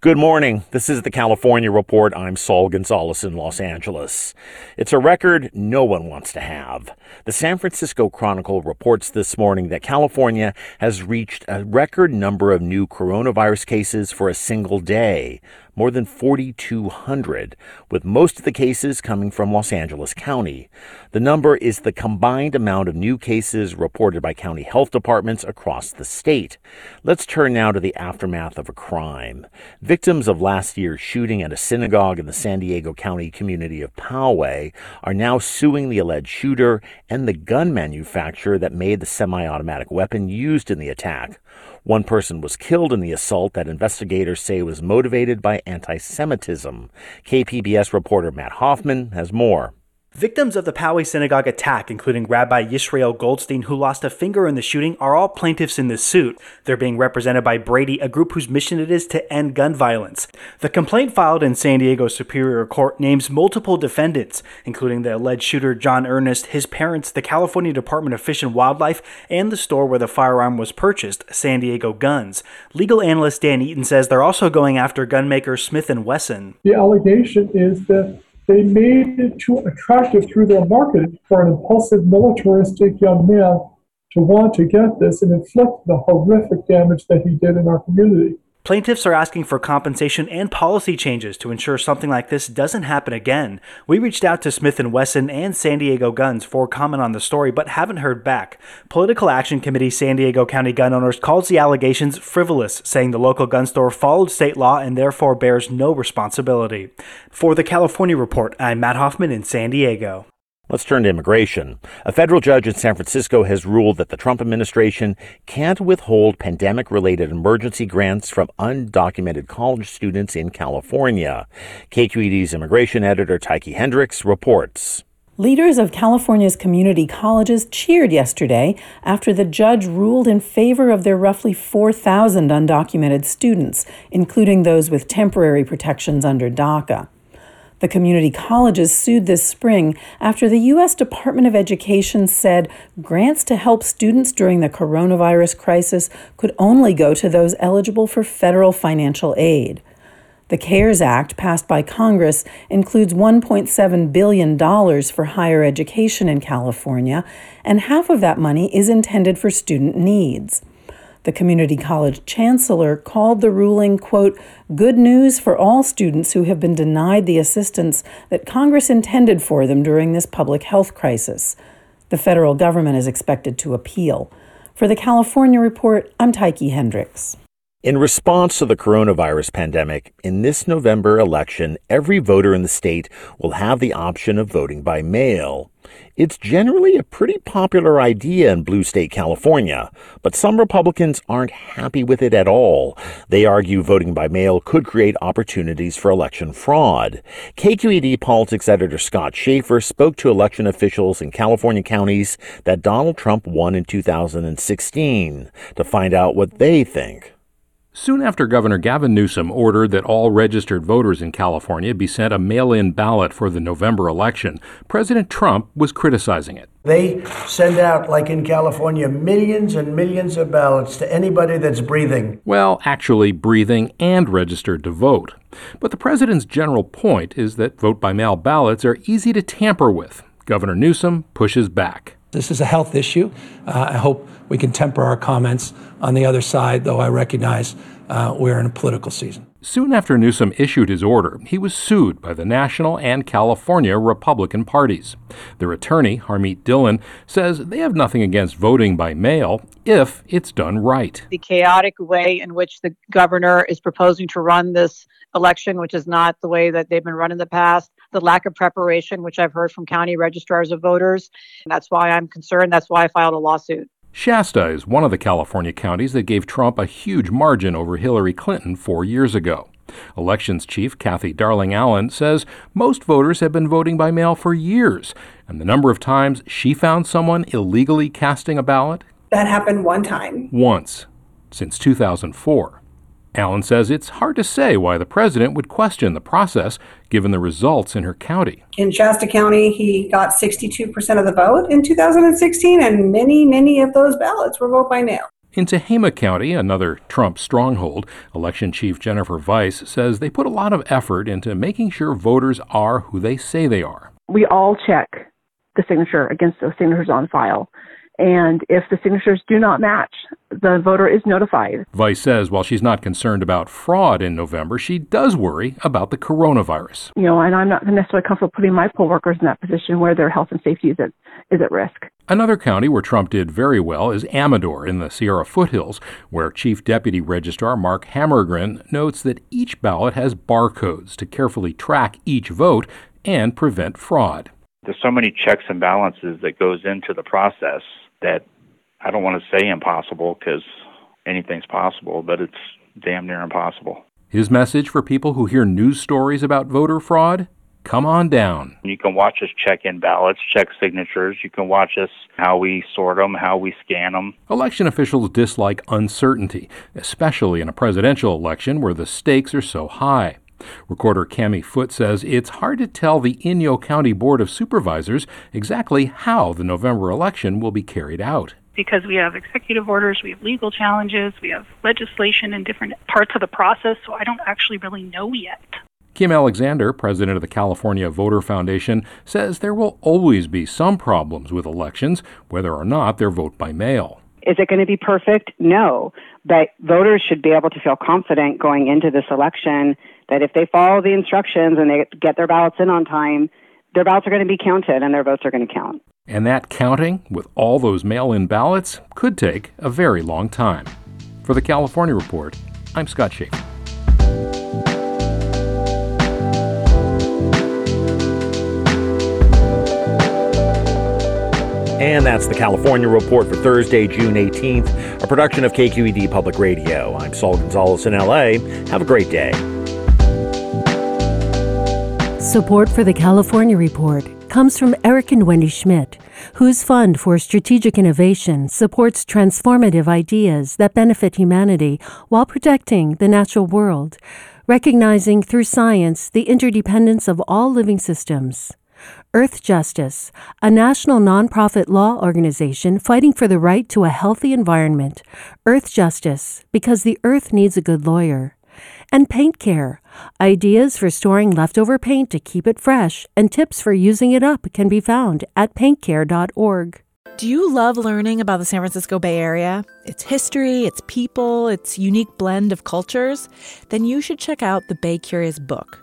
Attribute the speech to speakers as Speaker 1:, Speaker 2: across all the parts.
Speaker 1: Good morning. This is the California Report. I'm Saul Gonzalez in Los Angeles. It's a record no one wants to have. The San Francisco Chronicle reports this morning that California has reached a record number of new coronavirus cases for a single day, more than 4,200, with most of the cases coming from Los Angeles County. The number is the combined amount of new cases reported by county health departments across the state. Let's turn now to the aftermath of a crime. Victims of last year's shooting at a synagogue in the San Diego County community of Poway are now suing the alleged shooter and the gun manufacturer that made the semi automatic weapon used in the attack. One person was killed in the assault that investigators say was motivated by anti Semitism. KPBS reporter Matt Hoffman has more.
Speaker 2: Victims of the Poway synagogue attack, including Rabbi Yisroel Goldstein, who lost a finger in the shooting, are all plaintiffs in this suit. They're being represented by Brady, a group whose mission it is to end gun violence. The complaint filed in San Diego Superior Court names multiple defendants, including the alleged shooter John Earnest, his parents, the California Department of Fish and Wildlife, and the store where the firearm was purchased, San Diego Guns. Legal analyst Dan Eaton says they're also going after gunmaker Smith & Wesson.
Speaker 3: The allegation is that they made it too attractive through their marketing for an impulsive militaristic young man to want to get this and inflict the horrific damage that he did in our community.
Speaker 2: Plaintiffs are asking for compensation and policy changes to ensure something like this doesn't happen again. We reached out to Smith & Wesson and San Diego Guns for comment on the story but haven't heard back. Political Action Committee San Diego County gun owners calls the allegations frivolous, saying the local gun store followed state law and therefore bears no responsibility. For the California Report, I'm Matt Hoffman in San Diego.
Speaker 1: Let's turn to immigration. A federal judge in San Francisco has ruled that the Trump administration can't withhold pandemic related emergency grants from undocumented college students in California. KQED's immigration editor Tyche Hendricks reports.
Speaker 4: Leaders of California's community colleges cheered yesterday after the judge ruled in favor of their roughly 4,000 undocumented students, including those with temporary protections under DACA. The community colleges sued this spring after the U.S. Department of Education said grants to help students during the coronavirus crisis could only go to those eligible for federal financial aid. The CARES Act, passed by Congress, includes $1.7 billion for higher education in California, and half of that money is intended for student needs. The community college chancellor called the ruling, quote, good news for all students who have been denied the assistance that Congress intended for them during this public health crisis. The federal government is expected to appeal. For the California Report, I'm Tyche Hendricks.
Speaker 1: In response to the coronavirus pandemic, in this November election, every voter in the state will have the option of voting by mail. It's generally a pretty popular idea in blue state California, but some Republicans aren't happy with it at all. They argue voting by mail could create opportunities for election fraud. KQED politics editor Scott Shafer spoke to election officials in California counties that Donald Trump won in 2016 to find out what they think.
Speaker 5: Soon after Governor Gavin Newsom ordered that all registered voters in California be sent a mail in ballot for the November election, President Trump was criticizing it.
Speaker 6: They send out, like in California, millions and millions of ballots to anybody that's breathing.
Speaker 5: Well, actually, breathing and registered to vote. But the president's general point is that vote by mail ballots are easy to tamper with. Governor Newsom pushes back.
Speaker 7: This is a health issue. Uh, I hope we can temper our comments on the other side, though I recognize uh, we're in a political season.
Speaker 5: Soon after Newsom issued his order, he was sued by the national and California Republican parties. Their attorney, Harmeet Dillon, says they have nothing against voting by mail if it's done right.
Speaker 8: The chaotic way in which the governor is proposing to run this election, which is not the way that they've been run in the past, the lack of preparation, which I've heard from county registrars of voters. And that's why I'm concerned. That's why I filed a lawsuit.
Speaker 5: Shasta is one of the California counties that gave Trump a huge margin over Hillary Clinton four years ago. Elections Chief Cathy Darling Allen says most voters have been voting by mail for years, and the number of times she found someone illegally casting a ballot?
Speaker 9: That happened one time.
Speaker 5: Once, since 2004. Allen says it's hard to say why the president would question the process given the results in her county.
Speaker 9: In Shasta County, he got 62% of the vote in 2016, and many, many of those ballots were vote by mail.
Speaker 5: In Tehama County, another Trump stronghold, Election Chief Jennifer Vise says they put a lot of effort into making sure voters are who they say they are.
Speaker 10: We all check the signature against those signatures on file. And if the signatures do not match, the voter is notified.
Speaker 5: Vise says while she's not concerned about fraud in November, she does worry about the coronavirus.
Speaker 10: You know, and I'm not necessarily comfortable putting my poll workers in that position where their health and safety is at, is at risk.
Speaker 5: Another county where Trump did very well is Amador in the Sierra foothills, where Chief Deputy Registrar Mark Hammergren notes that each ballot has barcodes to carefully track each vote and prevent fraud.
Speaker 11: There's so many checks and balances that goes into the process that I don't want to say impossible because anything's possible, but it's damn near impossible.
Speaker 5: His message for people who hear news stories about voter fraud? Come on down.
Speaker 11: You can watch us check in ballots, check signatures. You can watch us how we sort them, how we scan them.
Speaker 5: Election officials dislike uncertainty, especially in a presidential election where the stakes are so high. Recorder Kammi Foote says it's hard to tell the Inyo County Board of Supervisors exactly how the November election will be carried out.
Speaker 12: Because we have executive orders, we have legal challenges, we have legislation in different parts of the process, so I don't actually really know yet.
Speaker 5: Kim Alexander, president of the California Voter Foundation, says there will always be some problems with elections, whether or not they're vote by mail.
Speaker 13: Is it going to be perfect? No. But voters should be able to feel confident going into this election that if they follow the instructions and they get their ballots in on time, their ballots are going to be counted and their votes are going to count.
Speaker 5: And that counting, with all those mail in ballots, could take a very long time. For the California Report, I'm Scott Shafer.
Speaker 1: And that's the California Report for Thursday, June 18th, a production of KQED Public Radio. I'm Saul Gonzalez in LA. Have a great day.
Speaker 14: Support for the California Report comes from Eric and Wendy Schmidt, whose Fund for Strategic Innovation supports transformative ideas that benefit humanity while protecting the natural world, recognizing through science the interdependence of all living systems. Earth Justice, a national nonprofit law organization fighting for the right to a healthy environment. Earth Justice, because the earth needs a good lawyer and Paint Care. Ideas for storing leftover paint to keep it fresh and tips for using it up can be found at paintcare.org.
Speaker 15: Do you love learning about the San Francisco Bay Area? Its history, its people, its unique blend of cultures? Then you should check out the Bay Curious book.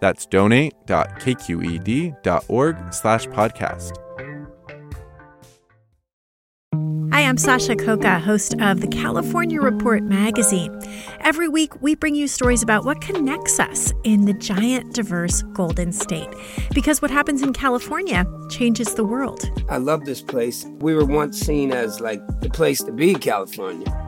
Speaker 16: That's donate.kqed.org slash podcast.
Speaker 17: Hi, I'm Sasha Khokha, host of the California Report magazine. Every week, we bring you stories about what connects us in the giant, diverse Golden State. Because what happens in California changes the world.
Speaker 18: I love this place. We were once seen as like the place to be, California.